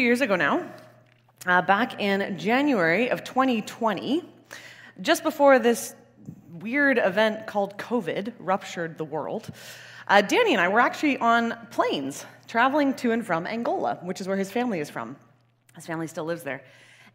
years ago now, uh, back in January of 2020, just before this weird event called COVID ruptured the world, uh, Danny and I were actually on planes traveling to and from Angola, which is where his family is from. His family still lives there.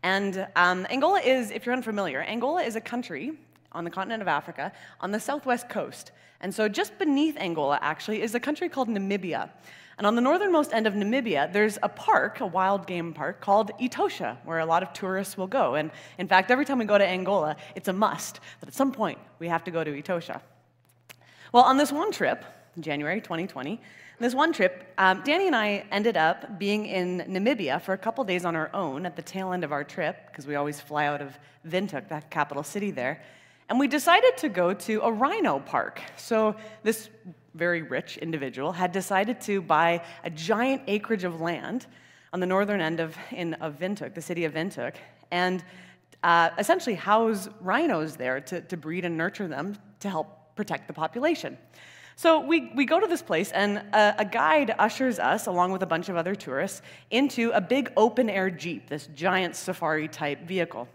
And um, Angola is, if you're unfamiliar, Angola is a country on the continent of Africa on the southwest coast. And so just beneath Angola, actually, is a country called Namibia. And on the northernmost end of Namibia, there's a park, a wild game park called Etosha, where a lot of tourists will go. And in fact, every time we go to Angola, it's a must that at some point we have to go to Etosha. Well, on this one trip, January 2020, this one trip, um, Danny and I ended up being in Namibia for a couple days on our own at the tail end of our trip, because we always fly out of Windhoek, the capital city there. And we decided to go to a rhino park. So this very rich individual had decided to buy a giant acreage of land on the northern end of, in, of Windhoek, the city of Windhoek, and uh, essentially house rhinos there to, to breed and nurture them to help protect the population. So we, we go to this place, and a, a, guide ushers us, along with a bunch of other tourists, into a big open air Jeep, this giant safari type vehicle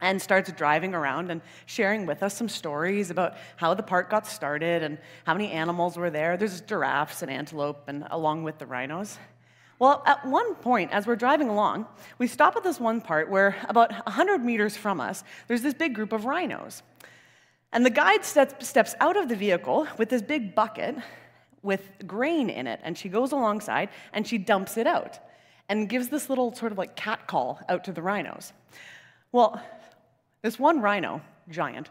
and starts driving around and sharing with us some stories about how the park got started and how many animals were there. There's giraffes and antelope, and along with the rhinos. Well, at one point, as we're driving along, we stop at this one part where, about 100 meters from us, there's this big group of rhinos. And the guide steps, steps out of the vehicle with this big bucket with grain in it, and she goes alongside and she dumps it out and gives this little sort of like cat call out to the rhinos. Well, this one rhino, giant,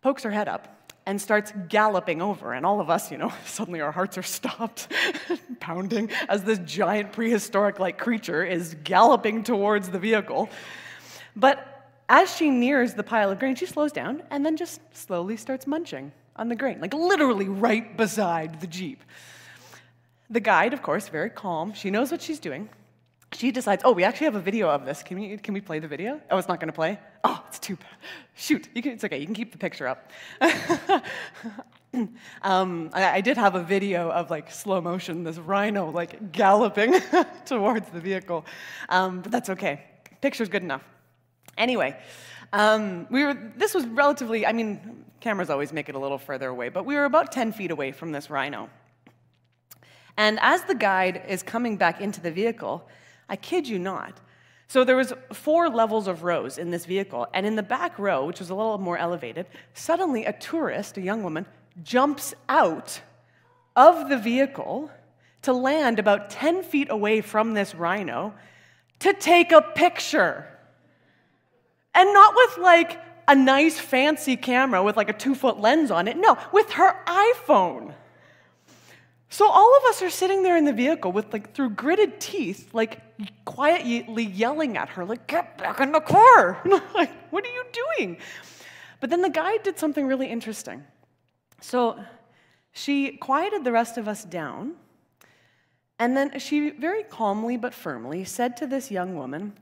pokes her head up and starts galloping over. And all of us, you know, suddenly our hearts are stopped pounding as this giant prehistoric like creature is galloping towards the vehicle. But as she nears the pile of grain, she slows down and then just slowly starts munching on the grain, like literally right beside the Jeep. The guide, of course, very calm, she knows what she's doing she decides, oh, we actually have a video of this. Can we, can we play the video? Oh, it's not going to play? Oh, it's too bad. Shoot, can, it's okay. You can keep the picture up. um, I, I, did have a video of like slow motion, this rhino like galloping towards the vehicle, um, but that's okay. Picture's good enough. Anyway, um, we were. This was relatively. I mean, cameras always make it a little further away, but we were about 10 feet away from this rhino. And as the guide is coming back into the vehicle, I kid you not. So there was four levels of rows in this vehicle, and in the back row, which was a little more elevated, suddenly a tourist, a young woman, jumps out of the vehicle to land about 10 feet away from this rhino to take a picture. And not with like a nice fancy camera with like a two foot lens on it. No, with her iPhone. So all of us are sitting there in the vehicle with like through gritted teeth, like quietly yelling at her, like, get back in the car. like, what are you doing? But then the guide did something really interesting. So she quieted the rest of us down, and then she very calmly but firmly said to this young woman,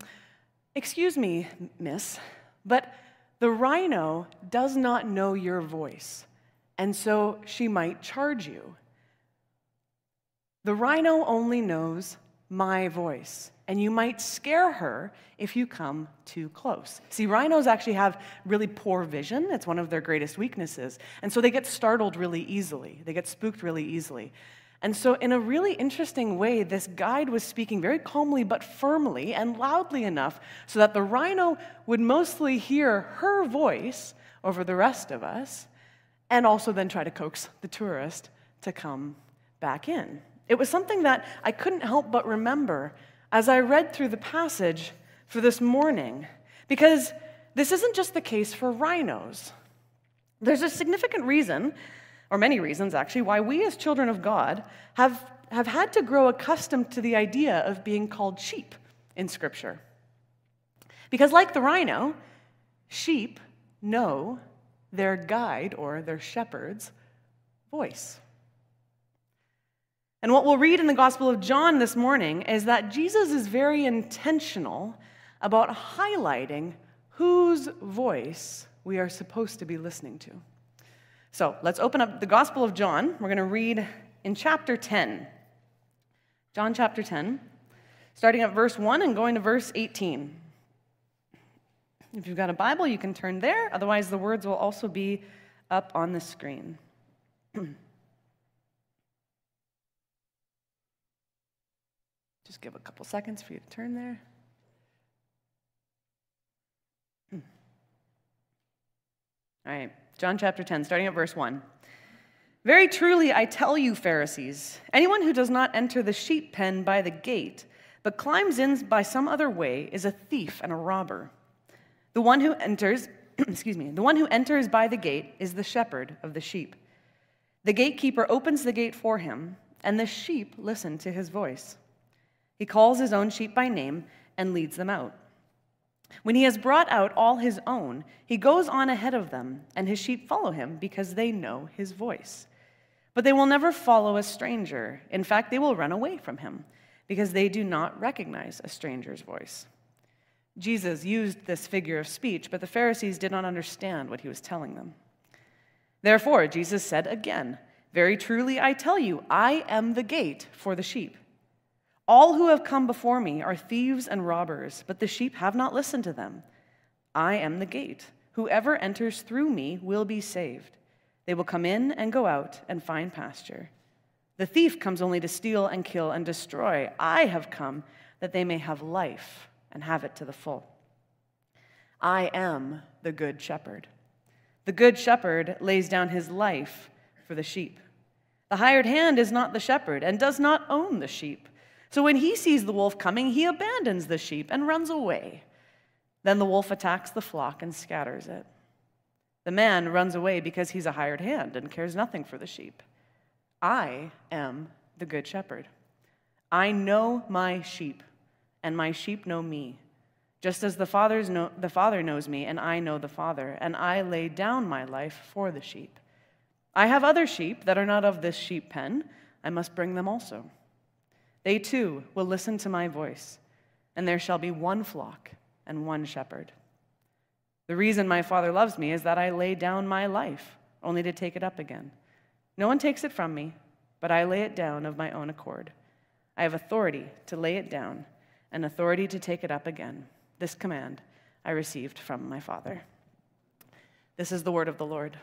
Excuse me, miss, but the rhino does not know your voice, and so she might charge you. The rhino only knows my voice, and you might scare her if you come too close. See, rhinos actually have really poor vision, it's one of their greatest weaknesses, and so they get startled really easily. They get spooked really easily. And so, in a really interesting way, this guide was speaking very calmly but firmly and loudly enough so that the rhino would mostly hear her voice over the rest of us, and also then try to coax the tourist to come back in. It was something that I couldn't help but remember as I read through the passage for this morning, because this isn't just the case for rhinos. There's a significant reason, or many reasons actually, why we as children of God have, have had to grow accustomed to the idea of being called sheep in Scripture. Because, like the rhino, sheep know their guide or their shepherd's voice. And what we'll read in the Gospel of John this morning is that Jesus is very intentional about highlighting whose voice we are supposed to be listening to. So let's open up the Gospel of John. We're going to read in chapter 10. John chapter 10, starting at verse 1 and going to verse 18. If you've got a Bible, you can turn there. Otherwise, the words will also be up on the screen. Just give a couple seconds for you to turn there. Hmm. All right, John chapter 10, starting at verse 1. Very truly, I tell you, Pharisees, anyone who does not enter the sheep pen by the gate, but climbs in by some other way, is a thief and a robber. The one who enters, excuse me, the one who enters by the gate is the shepherd of the sheep. The gatekeeper opens the gate for him, and the sheep listen to his voice. He calls his own sheep by name and leads them out. When he has brought out all his own, he goes on ahead of them, and his sheep follow him because they know his voice. But they will never follow a stranger. In fact, they will run away from him because they do not recognize a stranger's voice. Jesus used this figure of speech, but the Pharisees did not understand what he was telling them. Therefore, Jesus said again, Very truly I tell you, I am the gate for the sheep. All who have come before me are thieves and robbers, but the sheep have not listened to them. I am the gate. Whoever enters through me will be saved. They will come in and go out and find pasture. The thief comes only to steal and kill and destroy. I have come that they may have life and have it to the full. I am the good shepherd. The good shepherd lays down his life for the sheep. The hired hand is not the shepherd and does not own the sheep. So when he sees the wolf coming, he abandons the sheep and runs away. Then the wolf attacks the flock and scatters it. The man runs away because he's a hired hand and cares nothing for the sheep. I am the good shepherd. I know my sheep, and my sheep know me. Just as the, father's know, the Father knows me, and I know the Father, and I lay down my life for the sheep. I have other sheep that are not of this sheep pen. I must bring them also. They too will listen to my voice, and there shall be one flock and one shepherd. The reason my Father loves me is that I lay down my life, only to take it up again. No one takes it from me, but I lay it down of my own accord. I have authority to lay it down and authority to take it up again. This command I received from my Father. This is the word of the Lord.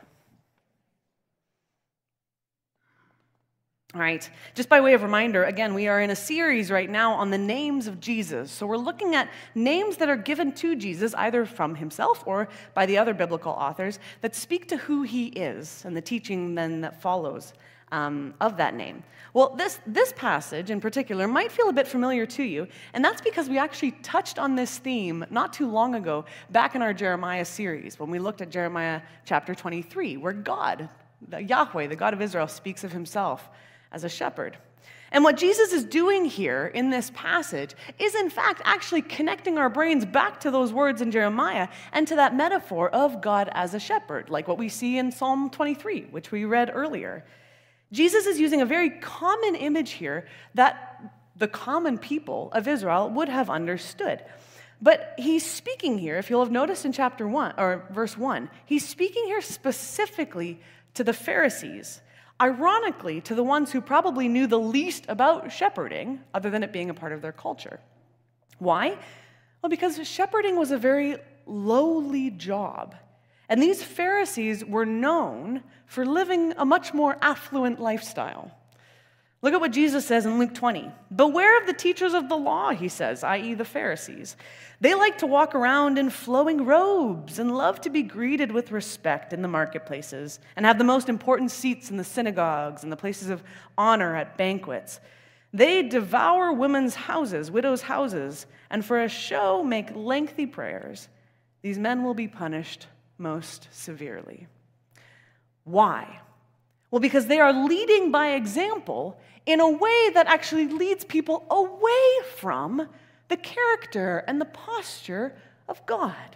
All right, just by way of reminder, again, we are in a series right now on the names of Jesus. So we're looking at names that are given to Jesus, either from himself or by the other biblical authors, that speak to who he is and the teaching then that follows um, of that name. Well, this, this passage in particular might feel a bit familiar to you, and that's because we actually touched on this theme not too long ago back in our Jeremiah series when we looked at Jeremiah chapter 23, where God, the Yahweh, the God of Israel, speaks of himself as a shepherd. And what Jesus is doing here in this passage is, in fact, actually connecting our brains back to those words in Jeremiah and to that metaphor of God as a shepherd, like what we see in Psalm 23, which we read earlier. Jesus is using a very common image here that the common people of Israel would have understood. But he's speaking here, if you'll have noticed in chapter 1 or verse 1, he's speaking here specifically to the Pharisees ironically, to the ones who probably knew the least about shepherding, other than it being a part of their culture. Why? Well, because shepherding was a very lowly job. And these Pharisees were known for living a much more affluent lifestyle. Look at what Jesus says in Luke 20. Beware of the teachers of the law, he says, i.e., the Pharisees. They like to walk around in flowing robes and love to be greeted with respect in the marketplaces and have the most important seats in the synagogues and the places of honor at banquets. They devour women's houses, widows' houses, and for a show make lengthy prayers. These men will be punished most severely. Why? Well, because they are leading by example in a way that actually leads people away from the character and the posture of God.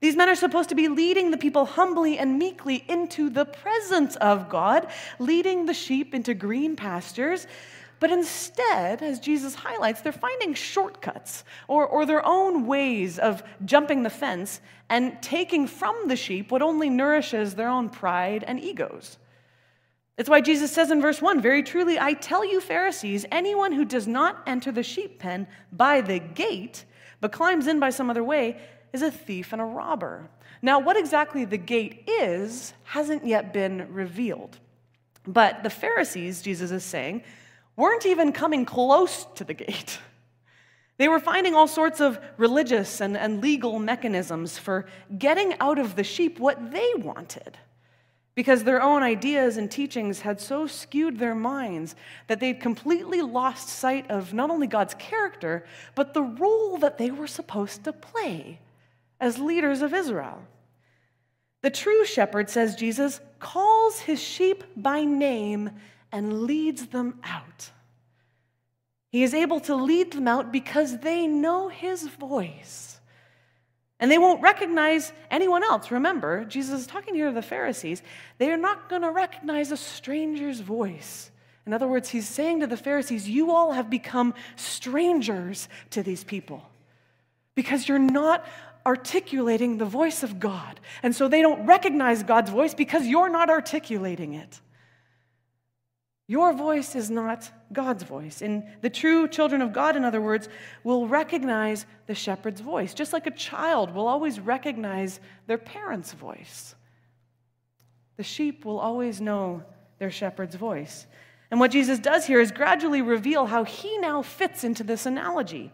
These men are supposed to be leading the people humbly and meekly into the presence of God, leading the sheep into green pastures. But instead, as Jesus highlights, they're finding shortcuts or, or their own ways of jumping the fence and taking from the sheep what only nourishes their own pride and egos. It's why Jesus says in verse 1 Very truly, I tell you, Pharisees, anyone who does not enter the sheep pen by the gate, but climbs in by some other way, is a thief and a robber. Now, what exactly the gate is hasn't yet been revealed. But the Pharisees, Jesus is saying, weren't even coming close to the gate. They were finding all sorts of religious and, and legal mechanisms for getting out of the sheep what they wanted because their own ideas and teachings had so skewed their minds that they'd completely lost sight of not only God's character, but the role that they were supposed to play as leaders of Israel. The true shepherd, says Jesus, calls his sheep by name and leads them out. He is able to lead them out because they know his voice. And they won't recognize anyone else. Remember, Jesus is talking here to the Pharisees. They are not going to recognize a stranger's voice. In other words, he's saying to the Pharisees, You all have become strangers to these people because you're not articulating the voice of God. And so they don't recognize God's voice because you're not articulating it. Your voice is not God's voice. And the true children of God, in other words, will recognize the shepherd's voice, just like a child will always recognize their parent's voice. The sheep will always know their shepherd's voice. And what Jesus does here is gradually reveal how he now fits into this analogy.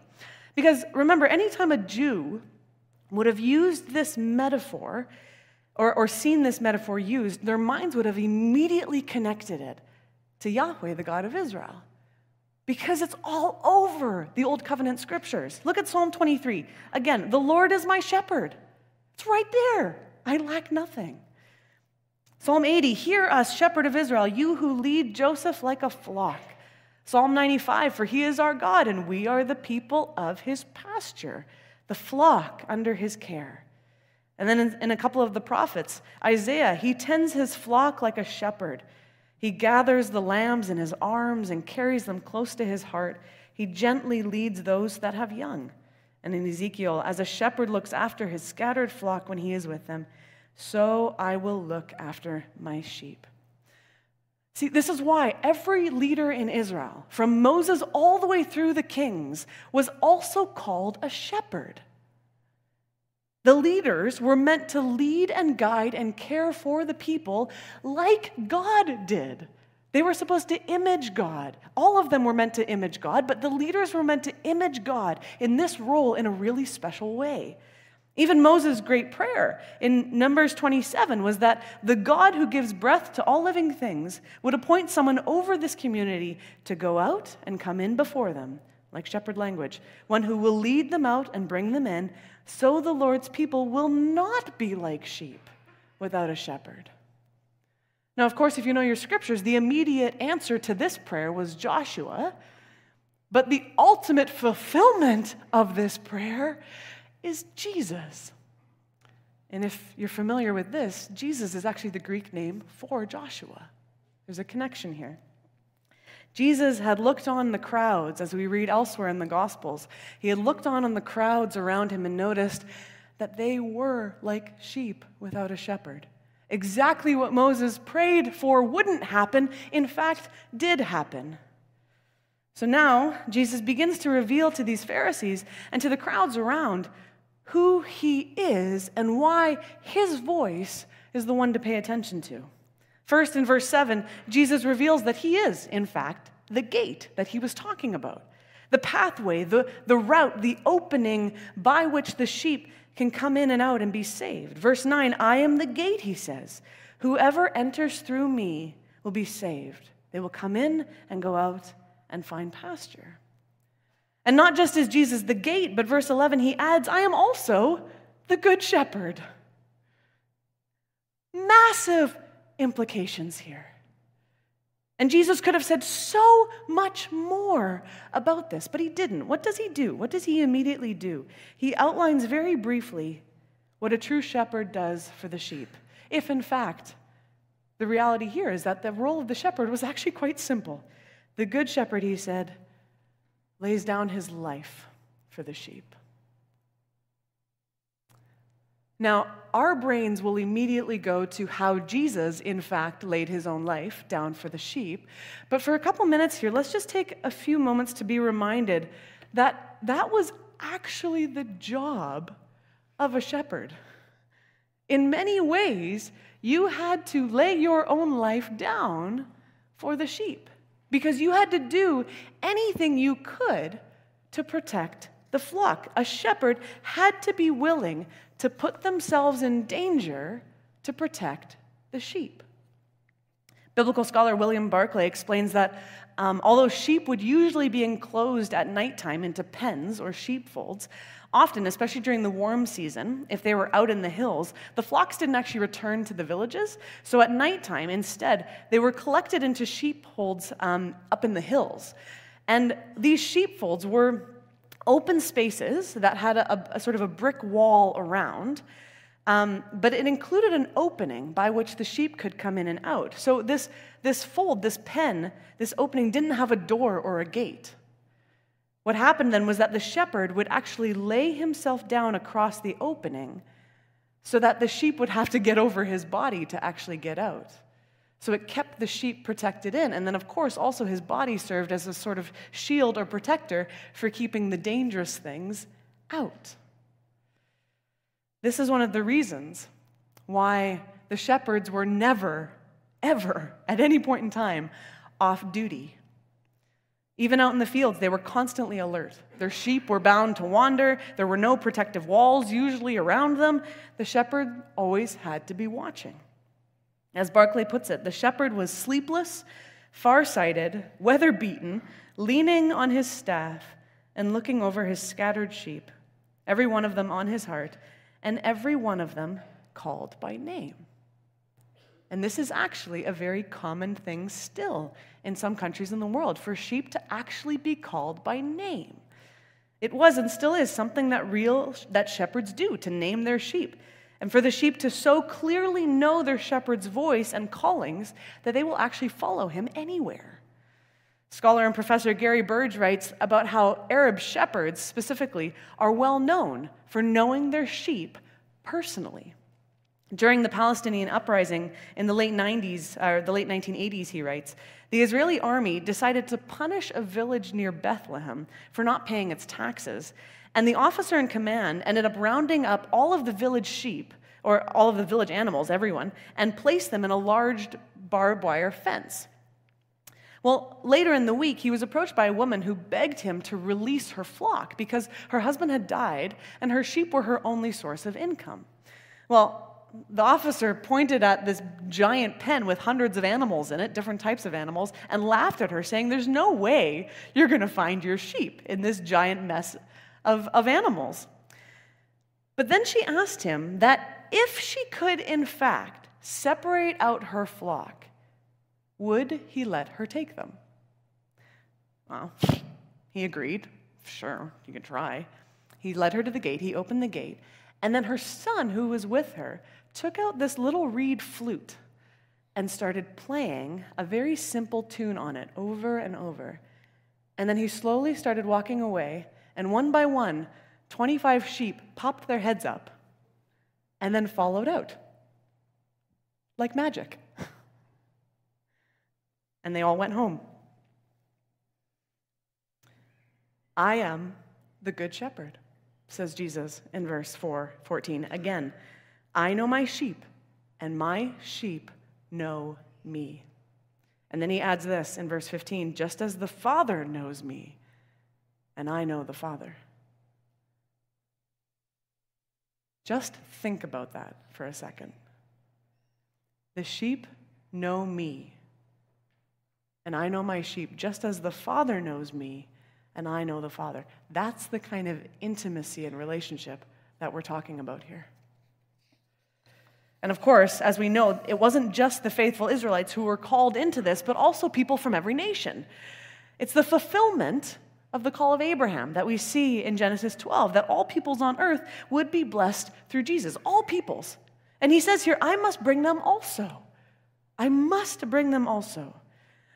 Because remember, anytime a Jew would have used this metaphor or, or seen this metaphor used, their minds would have immediately connected it to Yahweh, the God of Israel. Because it's all over the Old Covenant scriptures. Look at Psalm 23. Again, the Lord is my shepherd. It's right there. I lack nothing. Psalm 80, hear us, shepherd of Israel, you who lead Joseph like a flock. Psalm 95, for he is our God, and we are the people of his pasture, the flock under his care. And then in, in a couple of the prophets, Isaiah, he tends his flock like a shepherd. He gathers the lambs in his arms and carries them close to his heart. He gently leads those that have young. And in Ezekiel, as a shepherd looks after his scattered flock when he is with them, so I will look after my sheep. See, this is why every leader in Israel, from Moses all the way through the kings, was also called a shepherd. The leaders were meant to lead and guide and care for the people like God did. They were supposed to image God. All of them were meant to image God, but the leaders were meant to image God in this role in a really special way. Even Moses' great prayer in Numbers 27 was that the God who gives breath to all living things would appoint someone over this community to go out and come in before them, like shepherd language, one who will lead them out and bring them in, so the Lord's people will not be like sheep without a shepherd. Now, of course, if you know your scriptures, the immediate answer to this prayer was Joshua. But the ultimate fulfillment of this prayer is Jesus. And if you're familiar with this, Jesus is actually the Greek name for Joshua. There's a connection here. Jesus had looked on the crowds, as we read elsewhere in the Gospels. He had looked on on the crowds around him and noticed that they were like sheep without a shepherd. Exactly what Moses prayed for wouldn't happen, in fact, did happen. So now Jesus begins to reveal to these Pharisees and to the crowds around who he is and why his voice is the one to pay attention to. First, in verse 7, Jesus reveals that he is, in fact, the gate that he was talking about the pathway, the, the route, the opening by which the sheep can come in and out and be saved. Verse 9 I am the gate, he says. Whoever enters through me will be saved. They will come in and go out and find pasture. And not just is Jesus the gate, but verse 11, he adds, I am also the good shepherd. Massive implications here. And Jesus could have said so much more about this, but he didn't. What does he do? What does he immediately do? He outlines very briefly what a true shepherd does for the sheep. If, in fact, the reality here is that the role of the shepherd was actually quite simple. The good shepherd, he said, lays down his life for the sheep. Now, our brains will immediately go to how Jesus, in fact, laid his own life down for the sheep. But for a couple minutes here, let's just take a few moments to be reminded that that was actually the job of a shepherd. In many ways, you had to lay your own life down for the sheep because you had to do anything you could to protect the flock. A shepherd had to be willing to put themselves in danger to protect the sheep. Biblical scholar William Barclay explains that um, although sheep would usually be enclosed at nighttime into pens or sheepfolds, often, especially during the warm season, if they were out in the hills, the flocks didn't actually return to the villages. So at nighttime, instead, they were collected into sheepfolds um, up in the hills. And these sheepfolds were open spaces that had a, a, sort of a brick wall around, um, but it included an opening by which the sheep could come in and out. So this, this fold, this pen, this opening didn't have a door or a gate. What happened then was that the shepherd would actually lay himself down across the opening so that the sheep would have to get over his body to actually get out. So it kept the sheep protected in. And then, of course, also his body served as a sort of shield or protector for keeping the dangerous things out. This is one of the reasons why the shepherds were never, ever, at any point in time, off duty. Even out in the fields, they were constantly alert. Their sheep were bound to wander. There were no protective walls usually around them. The shepherd always had to be watching. As Barclay puts it, the shepherd was sleepless, far-sighted, weather-beaten, leaning on his staff and looking over his scattered sheep, every one of them on his heart, and every one of them called by name. And this is actually a very common thing still in some countries in the world for sheep to actually be called by name. It was and still is something that real that shepherds do to name their sheep and for the sheep to so clearly know their shepherd's voice and callings that they will actually follow him anywhere. Scholar and professor Gary Burge writes about how Arab shepherds, specifically, are well known for knowing their sheep personally. During the Palestinian uprising in the late 90s, or uh, the late 1980s, he writes, the Israeli army decided to punish a village near Bethlehem for not paying its taxes and the officer in command ended up rounding up all of the village sheep, or all of the village animals, everyone, and placed them in a large barbed wire fence. Well, later in the week, he was approached by a woman who begged him to release her flock because her husband had died and her sheep were her only source of income. Well, the officer pointed at this giant pen with hundreds of animals in it, different types of animals, and laughed at her, saying, There's no way you're going to find your sheep in this giant mess of, of animals. But then she asked him that if she could, in fact, separate out her flock, would he let her take them? Well, he agreed. Sure, you can try. He led her to the gate, he opened the gate, and then her son, who was with her, took out this little reed flute and started playing a very simple tune on it over and over. And then he slowly started walking away and one by one, 25 sheep popped their heads up and then followed out like magic. and they all went home. I am the good shepherd, says Jesus in verse 4 14. Again, I know my sheep, and my sheep know me. And then he adds this in verse 15 just as the Father knows me, and I know the Father. Just think about that for a second. The sheep know me, and I know my sheep, just as the Father knows me, and I know the Father. That's the kind of intimacy and relationship that we're talking about here. And of course, as we know, it wasn't just the faithful Israelites who were called into this, but also people from every nation. It's the fulfillment of the call of Abraham that we see in Genesis 12, that all peoples on earth would be blessed through Jesus. All peoples. And he says here, I must bring them also. I must bring them also.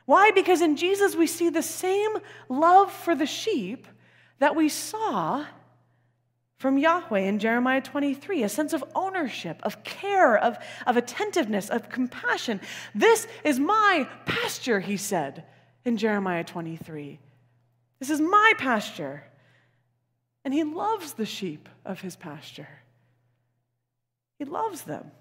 Why? Because in Jesus we see the same love for the sheep that we saw from Yahweh in Jeremiah 23, a sense of ownership, of care, of, of attentiveness, of compassion. This is my pasture, he said in Jeremiah 23. This is my pasture. And he loves the sheep of his pasture. He loves them.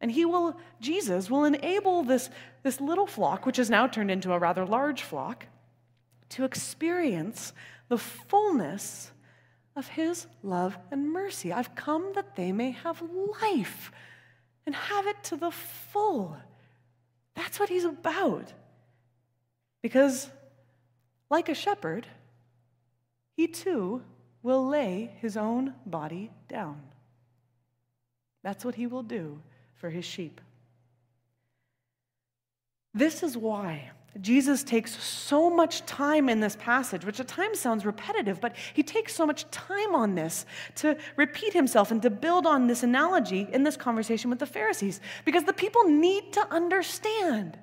And he will, Jesus will enable this, this little flock, which has now turned into a rather large flock, to experience the fullness of his love and mercy. I've come that they may have life and have it to the full. That's what he's about. Because, like a shepherd, he too will lay his own body down. That's what he will do for his sheep. This is why Jesus takes so much time in this passage, which at times sounds repetitive, but he takes so much time on this to repeat himself and to build on this analogy in this conversation with the Pharisees, because the people need to understand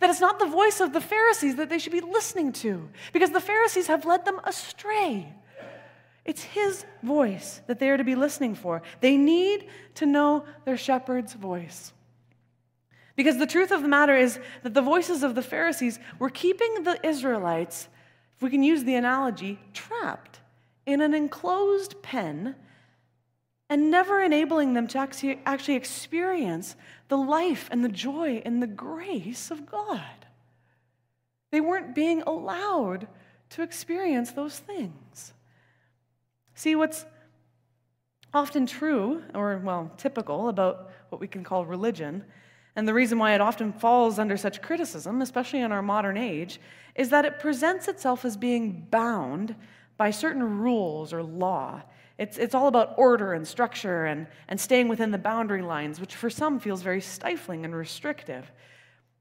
that it's not the voice of the Pharisees that they should be listening to, because the Pharisees have led them astray. It's his voice that they are to be listening for. They need to know their shepherd's voice. Because the truth of the matter is that the voices of the Pharisees were keeping the Israelites, if we can use the analogy, trapped in an enclosed pen and never enabling them to actually, experience the life and the joy and the grace of God. They weren't being allowed to experience those things. See, what's often true, or well, typical about what we can call religion, and the reason why it often falls under such criticism, especially in our modern age, is that it presents itself as being bound by certain rules or law. It's, it's all about order and structure and, and staying within the boundary lines, which for some feels very stifling and restrictive.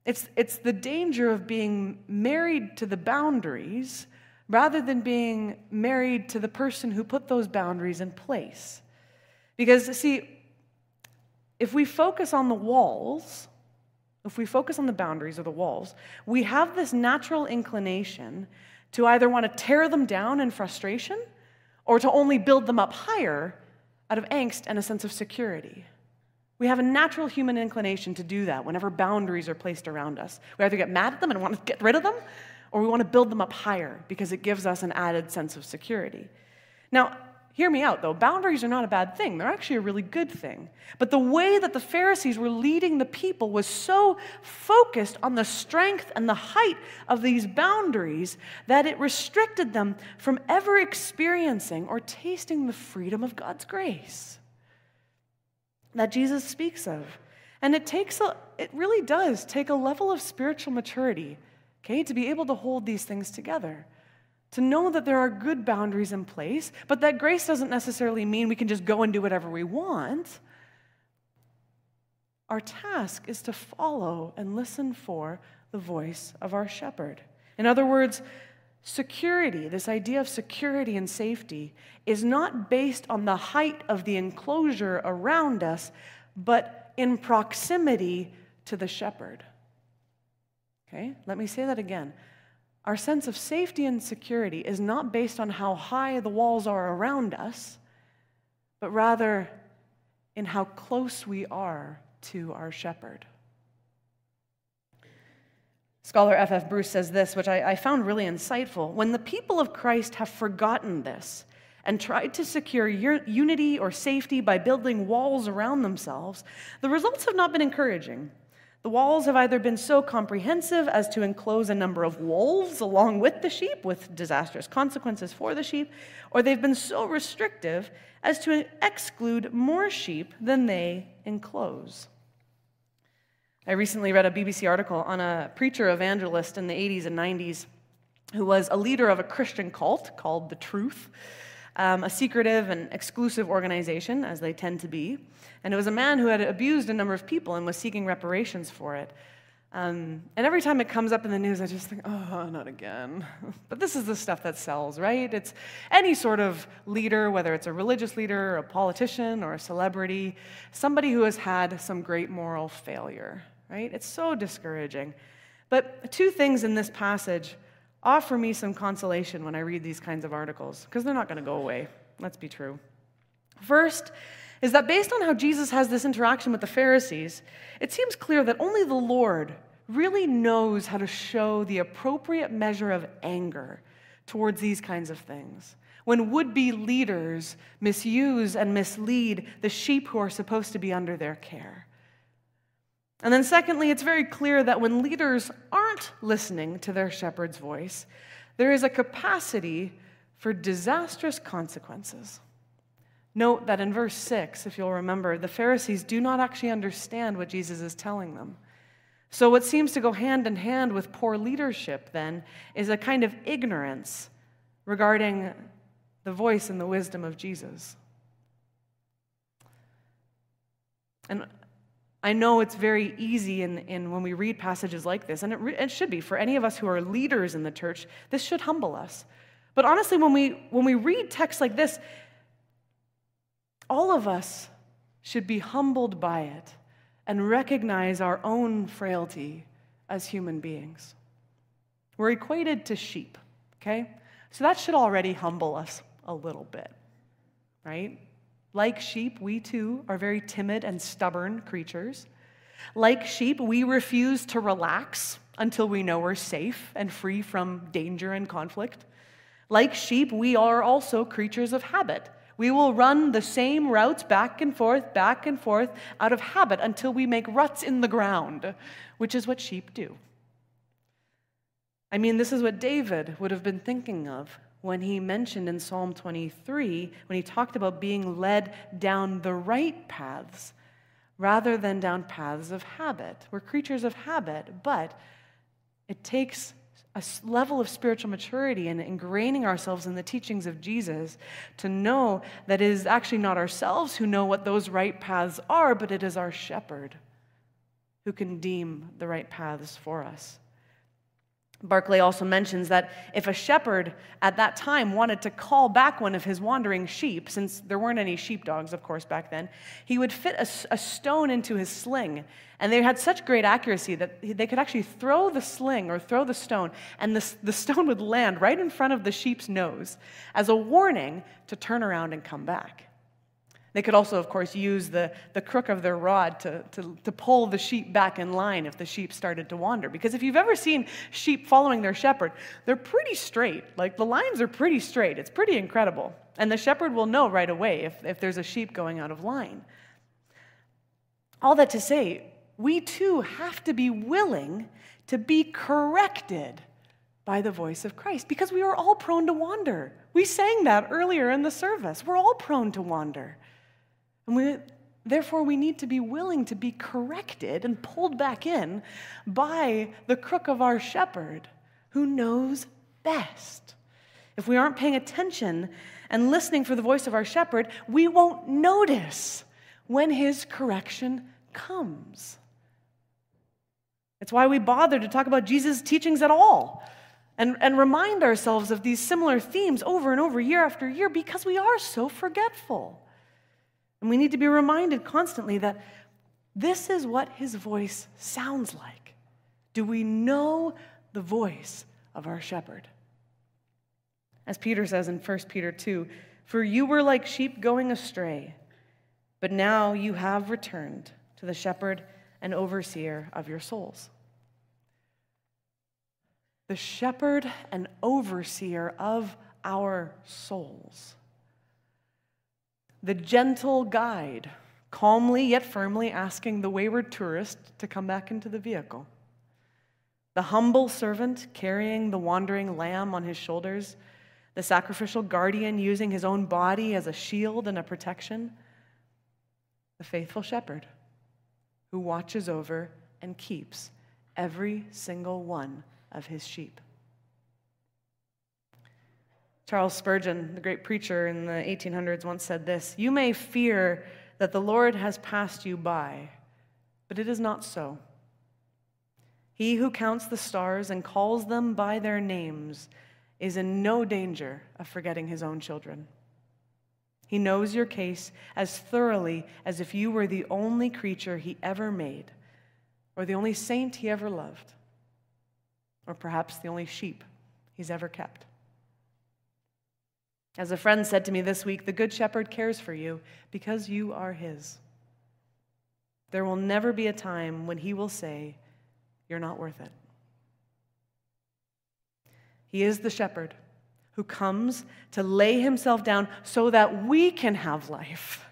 It's, it's the danger of being married to the boundaries rather than being married to the person who put those boundaries in place. Because, see, if we focus on the walls, if we focus on the boundaries or the walls, we have this natural inclination to either want to tear them down in frustration or to only build them up higher out of angst and a sense of security. We have a natural human inclination to do that whenever boundaries are placed around us. We either get mad at them and want to get rid of them, or we want to build them up higher because it gives us an added sense of security. Now, hear me out though. Boundaries are not a bad thing, they're actually a really good thing. But the way that the Pharisees were leading the people was so focused on the strength and the height of these boundaries that it restricted them from ever experiencing or tasting the freedom of God's grace that Jesus speaks of. And it takes a, it really does take a level of spiritual maturity okay, to be able to hold these things together. To know that there are good boundaries in place, but that grace doesn't necessarily mean we can just go and do whatever we want. Our task is to follow and listen for the voice of our shepherd. In other words, security, this idea of security and safety, is not based on the height of the enclosure around us, but in proximity to the shepherd. Okay, let me say that again. Our sense of safety and security is not based on how high the walls are around us, but rather in how close we are to our shepherd. Scholar F.F. Bruce says this, which I, I, found really insightful. When the people of Christ have forgotten this and tried to secure unity or safety by building walls around themselves, the results have not been encouraging. The walls have either been so comprehensive as to enclose a number of wolves along with the sheep, with disastrous consequences for the sheep, or they've been so restrictive as to exclude more sheep than they enclose. I recently read a BBC article on a preacher evangelist in the 80s and 90s who was a leader of a Christian cult called The Truth um, a secretive and exclusive organization, as they tend to be. And it was a man who had abused a number of people and was seeking reparations for it. Um, and every time it comes up in the news, I just think, oh, not again. but this is the stuff that sells, right? It's any sort of leader, whether it's a religious leader, or a politician, or a celebrity, somebody who has had some great moral failure, right? It's so discouraging. But two things in this passage offer me some consolation when I read these kinds of articles, because they're not going to go away. Let's be true. First is that based on how Jesus has this interaction with the Pharisees, it seems clear that only the Lord really knows how to show the appropriate measure of anger towards these kinds of things. When would be leaders misuse and mislead the sheep who are supposed to be under their care. And then, secondly, it's very clear that when leaders aren't listening to their shepherd's voice, there is a capacity for disastrous consequences. Note that in verse 6, if you'll remember, the Pharisees do not actually understand what Jesus is telling them. So, what seems to go hand in hand with poor leadership then is a kind of ignorance regarding the voice and the wisdom of Jesus. And I know it's very easy in, in when we read passages like this, and it, it should be for any of us who are leaders in the church, this should humble us. But honestly, when we, when we read texts like this, all of us should be humbled by it and recognize our own frailty as human beings. We're equated to sheep, okay? So that should already humble us a little bit, right? Like sheep, we too are very timid and stubborn creatures. Like sheep, we refuse to relax until we know we're safe and free from danger and conflict. Like sheep, we are also creatures of habit. We will run the same routes back and forth, back and forth out of habit until we make ruts in the ground, which is what sheep do. I mean, this is what David would have been thinking of when he mentioned in Psalm 23, when he talked about being led down the right paths rather than down paths of habit. We're creatures of habit, but it takes a level of spiritual maturity and ingraining ourselves in the teachings of Jesus to know that it is actually not ourselves who know what those right paths are, but it is our shepherd who can deem the right paths for us. Barclay also mentions that if a shepherd at that time wanted to call back one of his wandering sheep, since there weren't any sheepdogs, of course, back then, he would fit a, a, stone into his sling. And they had such great accuracy that they could actually throw the sling or throw the stone, and the, the stone would land right in front of the sheep's nose as a warning to turn around and come back. They could also, of course, use the, the crook of their rod to, to, to pull the sheep back in line if the sheep started to wander. Because if you've ever seen sheep following their shepherd, they're pretty straight. Like the lines are pretty straight. It's pretty incredible. And the shepherd will know right away if, if there's a sheep going out of line. All that to say, we too have to be willing to be corrected by the voice of Christ because we are all prone to wander. We sang that earlier in the service. We're all prone to wander. And we, therefore, we need to be willing to be corrected and pulled back in by the crook of our shepherd who knows best. If we aren't paying attention and listening for the voice of our shepherd, we won't notice when his correction comes. It's why we bother to talk about Jesus' teachings at all and, and remind ourselves of these similar themes over and over, year after year, because we are so forgetful. And we need to be reminded constantly that this is what his voice sounds like. Do we know the voice of our shepherd? As Peter says in 1 Peter 2 For you were like sheep going astray, but now you have returned to the shepherd and overseer of your souls. The shepherd and overseer of our souls the gentle guide, calmly yet firmly asking the wayward tourist to come back into the vehicle, the humble servant carrying the wandering lamb on his shoulders, the sacrificial guardian using his own body as a shield and a protection, the faithful shepherd who watches over and keeps every single one of his sheep. Charles Spurgeon, the great preacher in the 1800s, once said this You may fear that the Lord has passed you by, but it is not so. He who counts the stars and calls them by their names is in no danger of forgetting his own children. He knows your case as thoroughly as if you were the only creature he ever made, or the only saint he ever loved, or perhaps the only sheep he's ever kept. As a friend said to me this week, the Good Shepherd cares for you because you are his. There will never be a time when he will say, You're not worth it. He is the shepherd who comes to lay himself down so that we can have life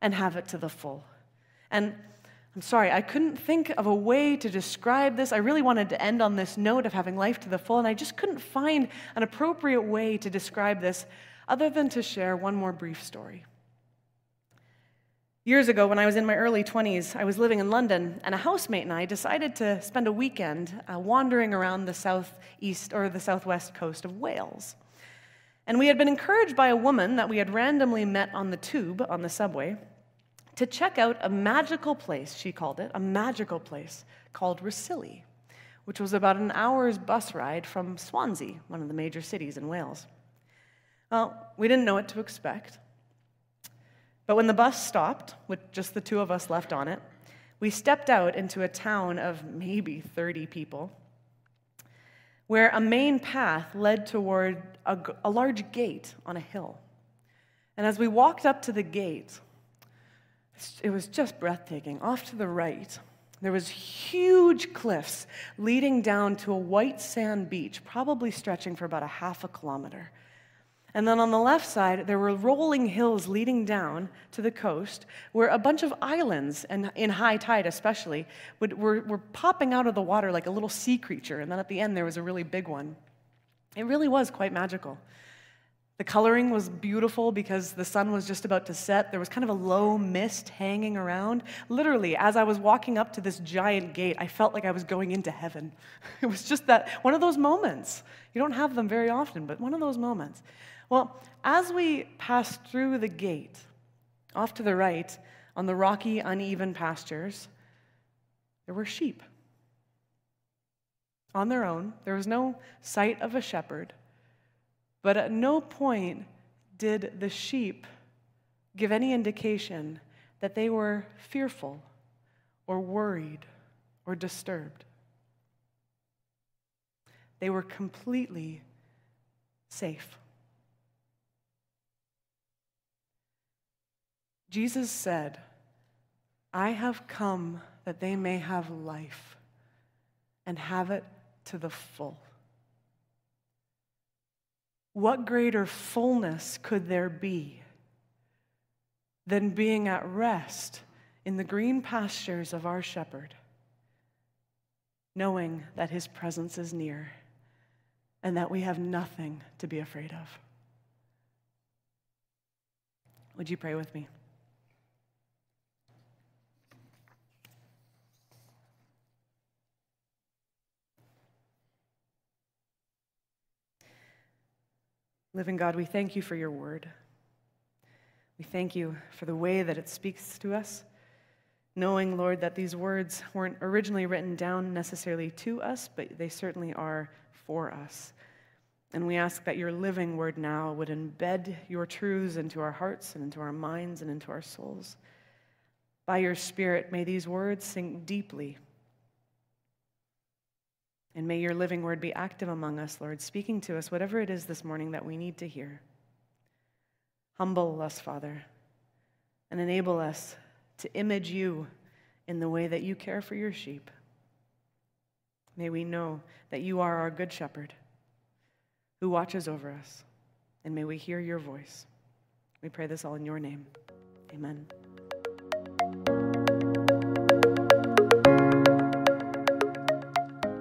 and have it to the full. And I'm sorry, I couldn't think of a way to describe this. I really wanted to end on this note of having life to the full, and I just couldn't find an appropriate way to describe this other than to share one more brief story. Years ago, when I was in my early 20s, I was living in London, and a housemate and I decided to spend a weekend uh, wandering around the southeast or the southwest coast of Wales. And we had been encouraged by a woman that we had randomly met on the tube on the subway to check out a magical place, she called it, a magical place called Rhossili, which was about an hour's bus ride from Swansea, one of the major cities in Wales. Well, we didn't know what to expect. But when the bus stopped, with just the two of us left on it, we stepped out into a town of maybe 30 people, where a main path led toward a, a large gate on a hill. And as we walked up to the gate, it was just breathtaking. Off to the right, there was huge cliffs leading down to a white sand beach, probably stretching for about a half a kilometer. And then on the left side, there were rolling hills leading down to the coast where a bunch of islands, and in high tide especially, would, were, were popping out of the water like a little sea creature. And then at the end, there was a really big one. It really was quite magical. The coloring was beautiful because the sun was just about to set. There was kind of a low mist hanging around. Literally, as I was walking up to this giant gate, I felt like I was going into heaven. It was just that one of those moments. You don't have them very often, but one of those moments. Well, as we passed through the gate, off to the right, on the rocky, uneven pastures, there were sheep. On their own, there was no sight of a shepherd, but at no point did the sheep give any indication that they were fearful or worried or disturbed. They were completely safe. Jesus said, I have come that they may have life and have it to the full. What greater fullness could there be than being at rest in the green pastures of our shepherd, knowing that his presence is near and that we have nothing to be afraid of? Would you pray with me? Living God, we thank you for your word. We thank you for the way that it speaks to us, knowing, Lord, that these words weren't originally written down necessarily to us, but they certainly are for us. And we ask that your living word now would embed your truths into our hearts and into our minds and into our souls. By your Spirit, may these words sink deeply and may your living word be active among us, Lord, speaking to us whatever it is this morning that we need to hear. Humble us, Father, and enable us to image you in the way that you care for your sheep. May we know that you are our good shepherd who watches over us, and may we hear your voice. We pray this all in your name. Amen.